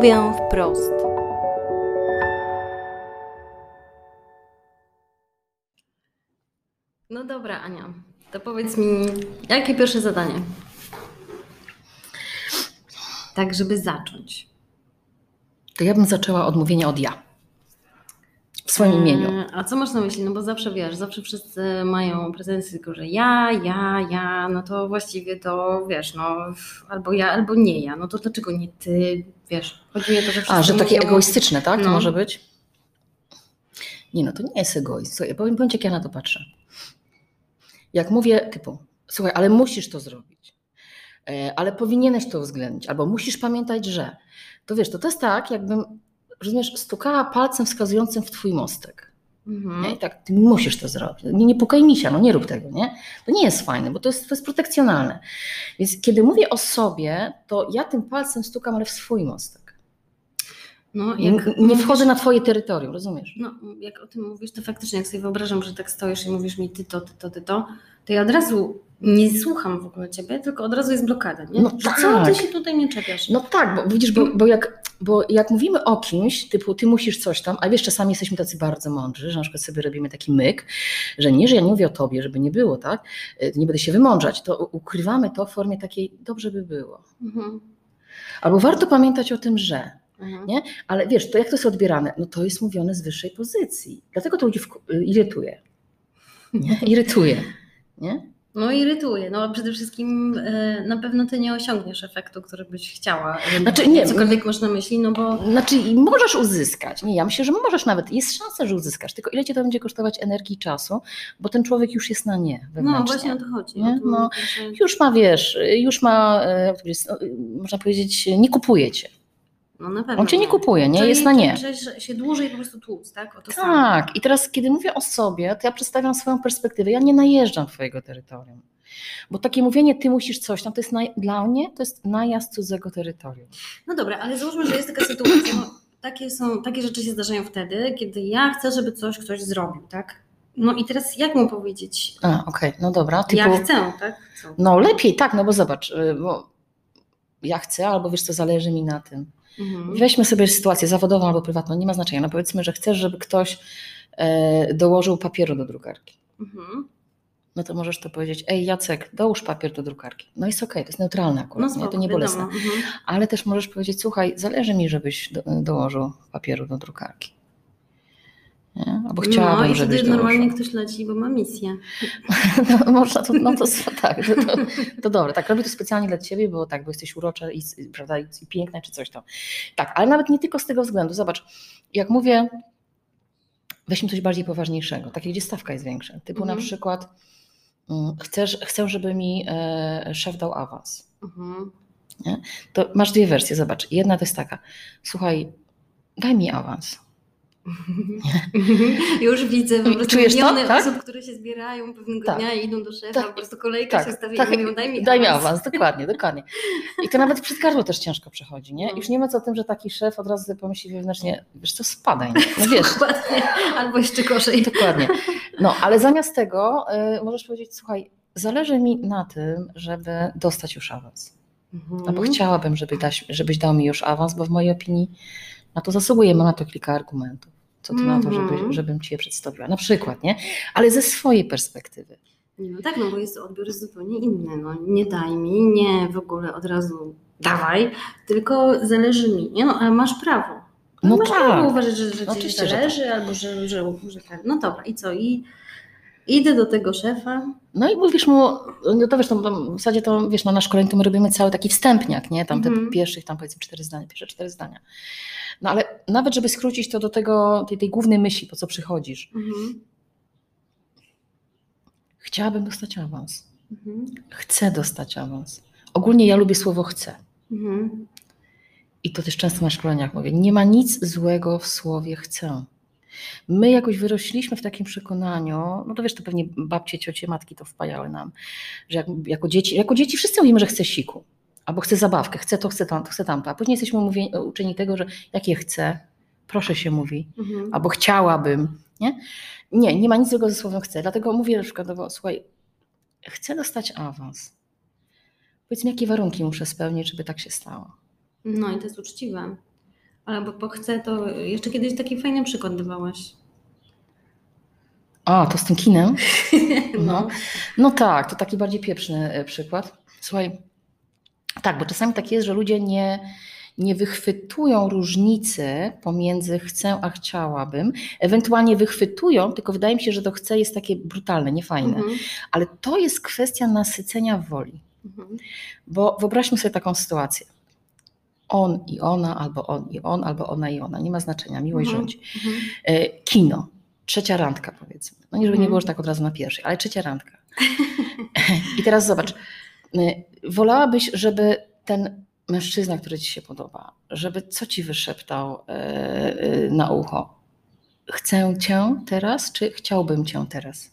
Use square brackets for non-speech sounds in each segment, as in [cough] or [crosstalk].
Mówię wprost. No dobra, Ania, to powiedz mi, jakie pierwsze zadanie? Tak, żeby zacząć. To ja bym zaczęła od mówienia od ja. W swoim imieniu. E, A co masz na myśli? No bo zawsze wiesz, zawsze wszyscy mają pretensje tylko, że ja, ja, ja, no to właściwie to wiesz, no albo ja, albo nie ja. No to dlaczego nie ty? Wiesz, chodzi mi o to, że A, że takie mówią- egoistyczne, tak? To No. może być? Nie no, to nie jest egoizm. Słuchaj, powiem, powiem ci, jak ja na to patrzę. Jak mówię typu, słuchaj, ale musisz to zrobić, e, ale powinieneś to uwzględnić, albo musisz pamiętać, że, to wiesz, to, to jest tak, jakbym, rozumiesz, stukała palcem wskazującym w twój mostek. Mhm. Nie? I tak, ty musisz to zrobić. Nie, nie pukaj misia, no nie rób tego, nie? To nie jest fajne, bo to jest, to jest protekcjonalne. Więc kiedy mówię o sobie, to ja tym palcem stukam, ale w swój mostek. No, Nie, jak nie wchodzę na twoje terytorium, rozumiesz? No, jak o tym mówisz, to faktycznie, jak sobie wyobrażam, że tak stoisz i mówisz mi ty to, ty to, ty to, to ja od razu nie słucham w ogóle ciebie, tylko od razu jest blokada, nie? No Że Co ty tak. się tutaj nie czepiasz? No tak, bo widzisz, bo, bo, jak, bo jak mówimy o kimś, typu ty musisz coś tam, a wiesz, czasami jesteśmy tacy bardzo mądrzy, że na przykład sobie robimy taki myk, że nie, że ja nie mówię o tobie, żeby nie było, tak? Y, Nie będę się wymądrzać, to ukrywamy to w formie takiej, dobrze by było. Mhm. Albo warto pamiętać o tym, że. Mhm. Nie? Ale wiesz, to jak to jest odbierane? No to jest mówione z wyższej pozycji. Dlatego to ludzi y, irytuje. Nie? Irytuje. Nie? No irytuje. No przede wszystkim e, na pewno ty nie osiągniesz efektu, który byś chciała. Znaczy, nie, Cokolwiek masz na myśli, no bo Znaczy i możesz uzyskać. Nie, ja myślę, że możesz nawet. Jest szansa, że uzyskasz. Tylko ile cię to będzie kosztować energii i czasu, bo ten człowiek już jest na nie no właśnie o to chodzi. Nie? No. że- Już ma, wiesz, już ma, e, no, można powiedzieć, nie kupuje cię. No na pewno On cię nie kupuje, nie? Czyli Jest na nie. Trzeba się dłużej po prostu tłuc, tak? O to samo. Tak. I teraz, kiedy mówię o sobie, to ja przedstawiam swoją perspektywę. Ja nie najeżdżam twojego terytorium. Bo takie mówienie, ty musisz coś tam, to jest naj, dla mnie to jest najazd cudzego terytorium. No dobra, ale załóżmy, że jest taka sytuacja, no, takie, są, takie rzeczy się zdarzają wtedy, kiedy ja chcę, żeby coś ktoś zrobił, tak? No i teraz jak mu powiedzieć? A, okej, no dobra. Typu, Ja chcę, tak? No lepiej, tak, no bo zobacz, y, bo ja chcę, albo wiesz co, zależy mi na tym. Mhm. Weźmy sobie sytuację zawodową albo prywatną, nie ma znaczenia. No powiedzmy, że chcesz, żeby ktoś e, dołożył papieru do drukarki. Mhm. No to możesz to powiedzieć, ej Jacek, dołóż papier do drukarki. No jest okej, to jest neutralne No akurat, nie? spoko, to nie bolesne. Mhm. Ale też możesz powiedzieć, słuchaj, zależy mi, żebyś do, dołożył papieru do drukarki. Nie? Albo chciałabym, No i wtedy normalnie ktoś leci, bo ma misję. [laughs] No, można to, no to tak, to, to, to dobre. Tak, robię to specjalnie dla ciebie, bo tak, bo jesteś urocza i, prawda, i i piękna, czy coś tam. Tak, ale nawet nie tylko z tego względu. Zobacz, jak mówię, weźmy coś bardziej poważniejszego, takie, gdzie stawka jest większa. Typu Mhm. na przykład mm, chcesz, chcę, żeby mi e, szef dał awans. Mhm. To masz dwie wersje, zobacz. Jedna to jest taka, słuchaj, daj mi awans. Już widzę po prostu Czujesz miliony tak? osób, które się zbierają pewnego Tak. dnia i idą do szefa, Tak. po prostu kolejka Tak, się ustawia tak. i mówią daj mi Daj mi awans. awans, dokładnie, dokładnie. I to nawet przed gardło też ciężko przechodzi, nie? No. Już nie mówiąc o tym, że taki szef od razu pomyśli wewnętrznie, wiesz co, spadaj, nie? no wiesz, Dokładnie. Albo jeszcze gorzej. dokładnie. No, ale zamiast tego y, możesz powiedzieć, słuchaj, zależy mi na tym, żeby dostać już awans. Mhm. Albo chciałabym, żeby dać, żebyś dał mi już awans, bo w mojej opinii na to zasługuje, mam na to kilka argumentów. Co ty na to, żeby, Mhm. żebym ci je przedstawiła? Na przykład, nie? Ale ze swojej perspektywy. No tak, no bo jest odbiór jest zupełnie inny. No, nie daj mi, nie w ogóle od razu dawaj, tylko zależy mi. Nie? No, ale masz prawo. No masz tak. prawo uważać, że, że ci że zależy, albo że, że, że tak. No dobra, i co? I idę do tego szefa. No i mówisz mu, no to wiesz, w zasadzie to wiesz, no na szkoleniu to my robimy cały taki wstępniak, nie? Tam te Mhm. pierwszych, tam powiedzmy cztery zdania, pierwsze cztery zdania. No ale nawet, żeby skrócić to do tego, tej, tej głównej myśli, po co przychodzisz. Mhm. Chciałabym dostać awans. Mhm. Chcę dostać awans. Ogólnie ja lubię słowo chcę. Mhm. I to też często na szkoleniach mówię. Nie ma nic złego w słowie chcę. My jakoś wyrośliśmy w takim przekonaniu, no to wiesz, to pewnie babcie, ciocie, matki to wpajały nam, że jak, jako, dzieci, jako dzieci wszyscy mówimy, że chcę siku, albo chcę zabawkę, chcę to, chcę tamto, chcę tamto, a później jesteśmy mówieni, uczeni tego, że jakie chcę, proszę się mówi, Mhm. albo chciałabym, nie? Nie, nie ma nic złego ze słowem chcę, dlatego mówię na przykładowo, słuchaj, chcę dostać awans. Powiedz mi, jakie warunki muszę spełnić, żeby tak się stało. No i to jest uczciwe. Albo bo chcę, to jeszcze kiedyś taki fajny przykład dawałaś. A, to z tym kinem? [laughs] No. No. No tak, to taki bardziej pieprzny e, przykład. Słuchaj, tak, bo czasami tak jest, że ludzie nie, nie wychwytują różnicy pomiędzy chcę a chciałabym. Ewentualnie wychwytują, tylko wydaje mi się, że to chcę jest takie brutalne, niefajne. Mhm. Ale to jest kwestia nasycenia woli. Mhm. Bo wyobraźmy sobie taką sytuację. On i ona, albo on i on, albo ona i ona. Nie ma znaczenia, miłość Mhm. rządzi. Mhm. E, Kino, trzecia randka powiedzmy. No nie, żeby nie Mhm. było, że tak od razu na pierwszej, ale trzecia randka. [laughs] I teraz zobacz, wolałabyś, żeby ten mężczyzna, który ci się podoba, żeby co ci wyszeptał e, e, na ucho? Chcę cię teraz, czy chciałbym cię teraz?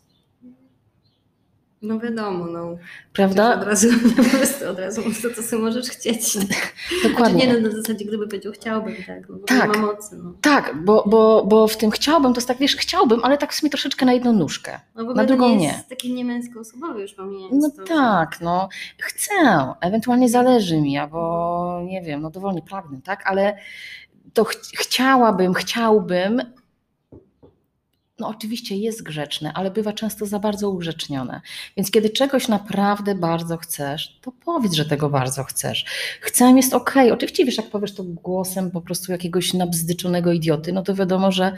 No wiadomo, no. Od Prawda? razu, [laughs] po prostu od razu mów to, co sobie możesz chcieć. [laughs] Znaczy Dokładnie. nie no, na zasadzie, gdyby powiedział chciałbym, tak. No, bo Tak. Nie ma mocy, no. Tak, bo, bo, bo w tym chciałbym, to jest tak, wiesz, chciałbym, ale tak w sumie troszeczkę na jedną nóżkę. No w Na drugą nie jest taki niemęsko osobowy już pomijając No to, tak, no chcę, ewentualnie zależy mi, albo nie wiem, no dowolnie pragnę, tak, ale to ch chciałabym, chciałbym, no oczywiście jest grzeczne, ale bywa często za bardzo ugrzecznione. Więc kiedy czegoś naprawdę bardzo chcesz, to powiedz, że tego bardzo chcesz. Chcę jest okej. Oczywiście wiesz, jak powiesz to głosem po prostu jakiegoś nabzdyczonego idioty, no to wiadomo, że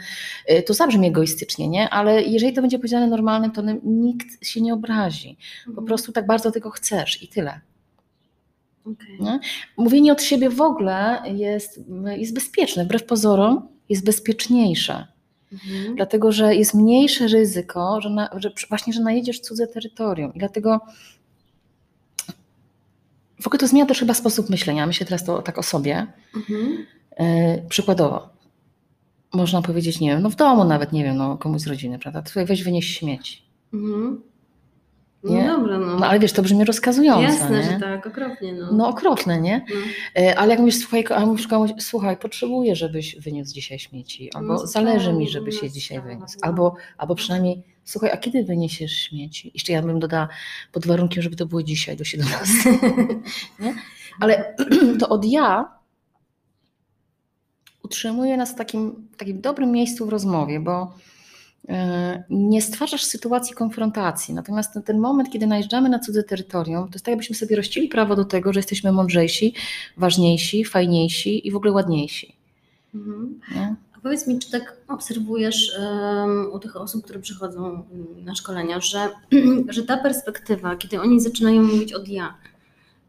y, to zabrzmi egoistycznie, nie? Ale jeżeli to będzie powiedziane normalnym tonem, nikt się nie obrazi. Po Mhm. prostu tak bardzo tego chcesz i tyle. Okej. Nie? Mówienie od siebie w ogóle jest, jest bezpieczne, wbrew pozorom jest bezpieczniejsze, Mhm. dlatego że jest mniejsze ryzyko, że, na, że właśnie, że najedziesz cudze terytorium i dlatego w ogóle to zmienia też chyba sposób myślenia. Myślę teraz to tak o sobie. Mhm. Yy, przykładowo, można powiedzieć, nie wiem, no w domu nawet, nie wiem, no komuś z rodziny, prawda? Tutaj weź wynieś śmieci. Mhm. No Nie? dobra, no. No ale wiesz, to brzmi rozkazująco, Jasne, nie? że tak, okropnie, no. No okropne, nie? No. E, Ale jak mówisz, słuchaj, a mówisz komuś, słuchaj, potrzebuję, żebyś wyniósł dzisiaj śmieci, albo No zależy mi, żebyś no je dzisiaj sprawnie, wyniósł, no. albo, albo przynajmniej, słuchaj, a kiedy wyniesiesz śmieci? Jeszcze ja bym dodała pod warunkiem, żeby to było dzisiaj do 17. [laughs] nie? Ale [clears throat] to od ja utrzymuje nas w takim, w takim dobrym miejscu w rozmowie, bo nie stwarzasz sytuacji konfrontacji. Natomiast ten- ten moment, kiedy najeżdżamy na cudze terytorium, to jest tak, jakbyśmy sobie rościli prawo do tego, że jesteśmy mądrzejsi, ważniejsi, fajniejsi i w ogóle ładniejsi. Mhm. Nie? A powiedz mi, czy tak obserwujesz em, u tych osób, które przychodzą na szkolenia, że, [clears throat] że ta perspektywa, kiedy oni zaczynają mówić od ja,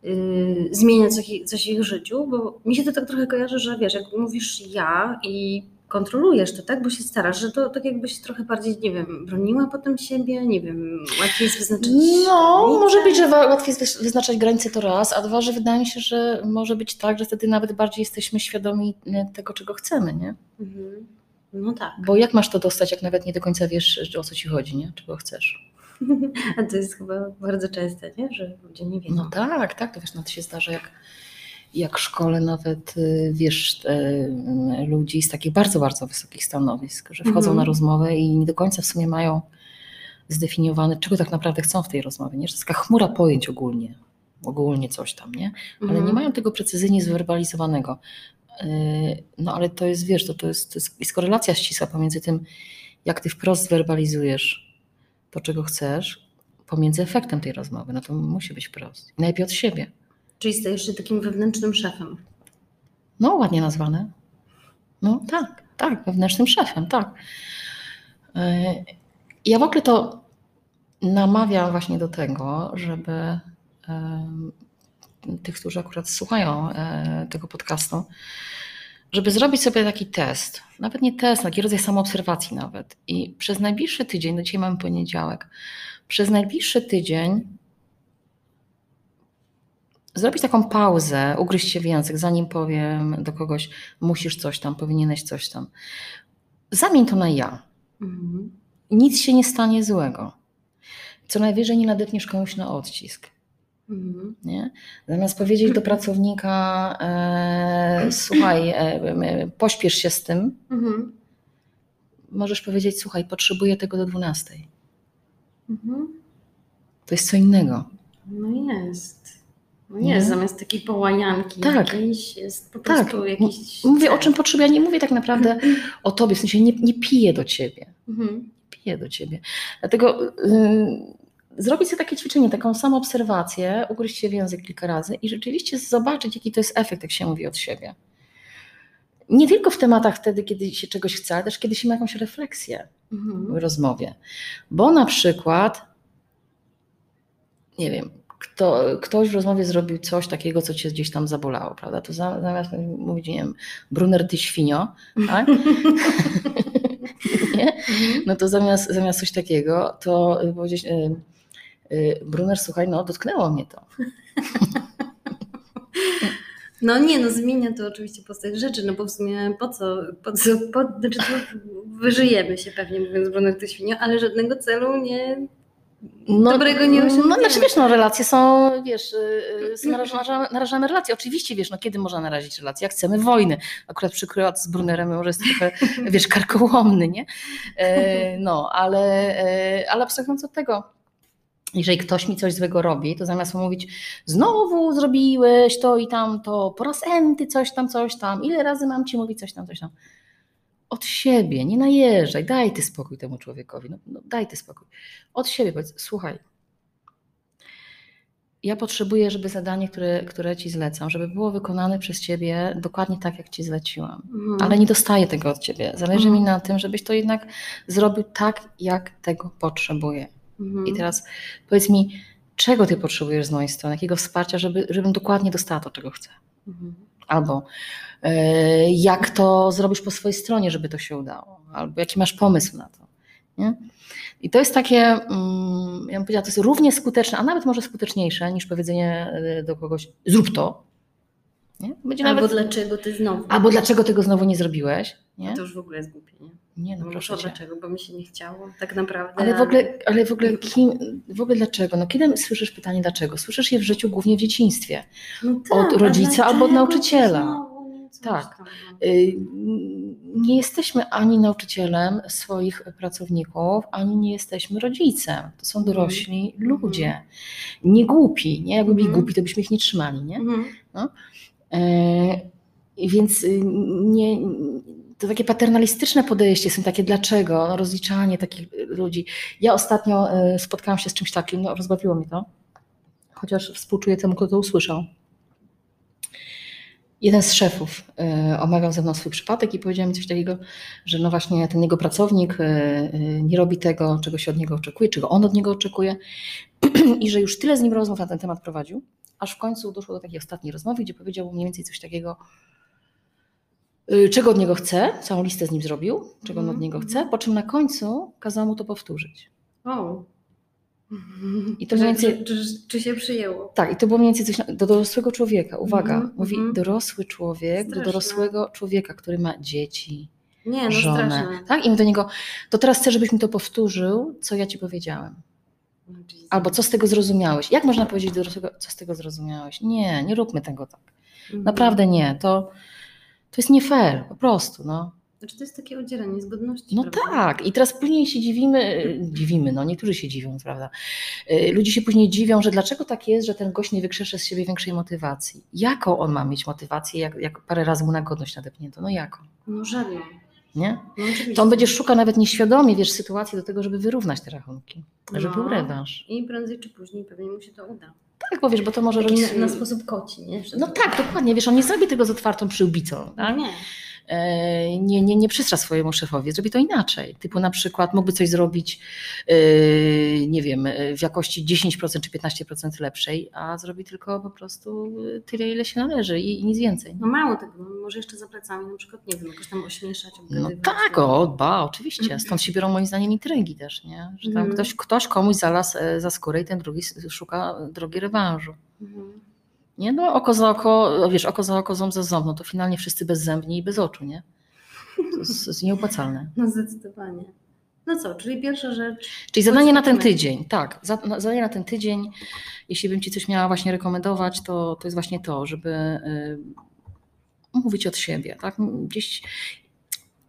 y, zmienia coś, coś w ich życiu? Bo mi się to tak trochę kojarzy, że wiesz, jak mówisz ja i kontrolujesz to, tak, bo się starasz, że to tak jakbyś trochę bardziej, nie wiem, broniła potem siebie, nie wiem, łatwiej jest wyznaczyć No, granice. może być, że łatwiej jest wyznaczać granice to raz, a dwa, że wydaje mi się, że może być tak, że wtedy nawet bardziej jesteśmy świadomi e, tego, czego chcemy, nie? Mhm. No tak. Bo jak masz to dostać, jak nawet nie do końca wiesz, o co ci chodzi, nie? Czego chcesz? [laughs] A to jest chyba bardzo częste, nie? że ludzie nie wiedzą. No tak, tak, to wiesz, no to się zdarza, jak, jak szkole nawet, y, wiesz, y, ludzi z takich bardzo, bardzo wysokich stanowisk, że wchodzą Mhm. na rozmowę i nie do końca w sumie mają zdefiniowane, czego tak naprawdę chcą w tej rozmowie, nie? Że jest taka chmura pojęć ogólnie, ogólnie coś tam, nie? ale Mhm. nie mają tego precyzyjnie zwerbalizowanego. Yy, No ale to jest, wiesz, to, to, jest, to jest, korelacja ścisła pomiędzy tym, jak ty wprost zwerbalizujesz to, czego chcesz, pomiędzy efektem tej rozmowy. No to musi być wprost. Najpierw od siebie. Czyli stajesz się takim wewnętrznym szefem. No, ładnie nazwane. No tak, tak, wewnętrznym szefem, tak. Yy, Ja w ogóle to namawiam właśnie do tego, żeby tych, którzy akurat słuchają e, tego podcastu, żeby zrobić sobie taki test, nawet nie test, taki rodzaj samoobserwacji nawet. I przez najbliższy tydzień, no dzisiaj mamy poniedziałek, przez najbliższy tydzień zrobić taką pauzę, ugryźć się w język, zanim powiem do kogoś, musisz coś tam, powinieneś coś tam. Zamień to na ja. Mhm. Nic się nie stanie złego. Co najwyżej nie nadepniesz komuś na odcisk. Mhm. Nie? Zamiast powiedzieć do pracownika, e, słuchaj, e, pośpiesz się z tym, Mhm. możesz powiedzieć, słuchaj, potrzebuję tego do 12. Mhm. To jest co innego. No jest. No nie, zamiast takiej połajanki Tak. jakiejś jest po Tak. prostu jakiś... Mówię o czym potrzebuję, ja nie mówię tak naprawdę o tobie, w sensie nie, nie piję do ciebie. Mhm. piję do ciebie. Dlatego y, zrobić sobie takie ćwiczenie, taką samą obserwację, ugryźć się w język kilka razy i rzeczywiście zobaczyć, jaki to jest efekt, jak się mówi od siebie. Nie tylko w tematach wtedy, kiedy się czegoś chce, ale też kiedy się ma jakąś refleksję w Mhm. rozmowie. Bo na przykład, nie wiem, kto, ktoś w rozmowie zrobił coś takiego, co cię gdzieś tam zabolało, prawda? To za- zamiast mówić, nie wiem, Brunner, ty świnio, tak? [laughs] nie? No to zamiast, zamiast coś takiego, to y, powiedzieć, y, y, Brunner, słuchaj, no dotknęło mnie to. [laughs] No nie, no zmienia to oczywiście postać rzeczy, no bo w sumie po co, po co, po, znaczy wyżyjemy się pewnie mówiąc Brunek to świnio, ale żadnego celu nie, Dobrego nie No, osiągniemy. znaczy wiesz, no relacje są, wiesz, y, y, są narażamy, narażamy relacje. Oczywiście, wiesz, no kiedy można narazić relacje? Jak chcemy wojny. Akurat przykład z Brunnerem może jest trochę, [laughs] wiesz, karkołomny, nie? E, No, ale, e, ale abstrahując od tego, jeżeli ktoś mi coś złego robi, to zamiast mówić, znowu zrobiłeś to i tamto, po raz enty coś tam, coś tam, ile razy mam ci mówić coś tam, coś tam. Od siebie, nie najeżdżaj, daj ty spokój temu człowiekowi, no, no daj ty spokój. Od siebie powiedz, słuchaj, ja potrzebuję, żeby zadanie, które, które ci zlecam, żeby było wykonane przez ciebie dokładnie tak, jak ci zleciłam. Mhm. Ale nie dostaję tego od ciebie. Zależy Mhm. mi na tym, żebyś to jednak zrobił tak, jak tego potrzebuję. Mhm. I teraz powiedz mi, czego ty potrzebujesz z mojej strony, jakiego wsparcia, żeby, żebym dokładnie dostała to, czego chcę. Albo e, jak to zrobisz po swojej stronie, żeby to się udało, albo jaki masz pomysł na to. Nie? I to jest takie, mm, ja bym powiedziała, to jest równie skuteczne, a nawet może skuteczniejsze niż powiedzenie e, do kogoś, zrób to. Nie? Będzie Albo nawet, dlaczego ty znowu? albo dlaczego tego znowu nie zrobiłeś. Nie, To już w ogóle jest głupie, nie? Nie no No proszę cię. dlaczego? Bo mi się nie chciało, tak naprawdę. Ale w ogóle, ale w ogóle kim, w ogóle dlaczego? No kiedy słyszysz pytanie dlaczego? Słyszysz je w życiu głównie w dzieciństwie. No od a rodzica albo od nauczyciela. znowu Tak. tam, no? Y, Nie jesteśmy ani nauczycielem swoich pracowników, ani nie jesteśmy rodzicem. To są dorośli Mhm. ludzie. Nie głupi, nie? Jakby byli Mhm. głupi, to byśmy ich nie trzymali, nie? Mhm. E, i Więc y, nie, to takie paternalistyczne podejście, są takie dlaczego, no, rozliczanie takich ludzi. Ja ostatnio e, spotkałam się z czymś takim, no, rozbawiło mi to, chociaż współczuję temu, kto to usłyszał. Jeden z szefów e, omawiał ze mną swój przypadek i powiedział mi coś takiego, że no właśnie ten jego pracownik e, nie robi tego, czego się od niego oczekuje, czego on od niego oczekuje [clears throat] i że już tyle z nim rozmów na ten temat prowadził, aż w końcu doszło do takiej ostatniej rozmowy, gdzie powiedział mu mniej więcej coś takiego, czego od niego chce, całą listę z nim zrobił, czego on od Mhm, niego mhm. chce, po czym na końcu kazał mu to powtórzyć. O. I to Czy- mniej więcej- czy, czy, czy się przyjęło? Tak, i to było mniej więcej coś do dorosłego człowieka. Uwaga, Mhm, mówi mhm. dorosły człowiek do Straszne. dorosłego człowieka, który ma dzieci, Nie, no żonę. straszne. Tak? I mówi do niego, to teraz chcę, żebyś mi to powtórzył, co ja ci powiedziałem. No. Albo co z tego zrozumiałeś. Jak można powiedzieć do dorosłego, co z tego zrozumiałeś? Nie, nie róbmy tego tak. Mhm. Naprawdę nie. To, to jest nie fair, po prostu. No, Znaczy to jest takie odzieranie z godności. no prawda? tak. I teraz później się dziwimy, dziwimy, no niektórzy się dziwią, prawda? Y, Ludzie się później dziwią, że dlaczego tak jest, że ten gość nie wykrzesze z siebie większej motywacji. Jaką on ma mieć motywację, jak, jak parę razy mu na godność nadepnięto? No jaką? No żadną. Nie? No. To on będzie szukał nawet nieświadomie, wiesz, sytuacji do tego, żeby wyrównać te rachunki. Żeby No. był rewanż. I prędzej czy później pewnie mu się to uda. Tak, bo wiesz, bo to może robić... na, na sposób koci, nie? No tak, dokładnie. Wiesz, on nie zrobi tego z otwartą przyłbicą. Tak? Nie. E, nie, nie, nie przystra swojemu szefowi, zrobi to inaczej. Typu na przykład mógłby coś zrobić, e, nie wiem, e, w jakości 10% czy 15% lepszej, a zrobi tylko po prostu tyle, ile się należy i, i nic więcej. No mało tego, może jeszcze za plecami na przykład, nie wiem, jakoś tam ośmieszać, No tak, o, dba, oczywiście. Stąd się biorą moim zdaniem intrygi też, nie? Że tam Mhm. ktoś, ktoś komuś zalazł za skórę i ten drugi szuka drogi rewanżu. Mhm. Nie, no oko za oko, wiesz, oko za oko, ząb za ząb, no to finalnie wszyscy bezzębni i bez oczu, nie? To jest, jest nieopłacalne. No zdecydowanie. No co, czyli pierwsza rzecz. Czyli zadanie na ten tydzień, tak, zadanie na ten tydzień, jeśli bym Ci coś miała właśnie rekomendować, to, to jest właśnie to, żeby y, mówić od siebie, tak, gdzieś,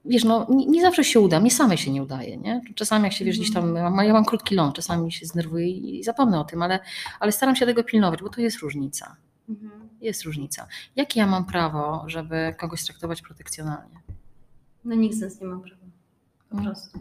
wiesz, no nie, nie zawsze się uda, mnie samej się nie udaje, nie, czasami jak się, wiesz, gdzieś tam, ja mam, ja mam krótki ląd, czasami się zdenerwuję i zapomnę o tym, ale, ale staram się tego pilnować, bo to jest różnica. Mhm. Jest różnica. Jakie ja mam prawo, żeby kogoś traktować protekcjonalnie? No nikt z nas nie ma prawa. Po Mm. prostu.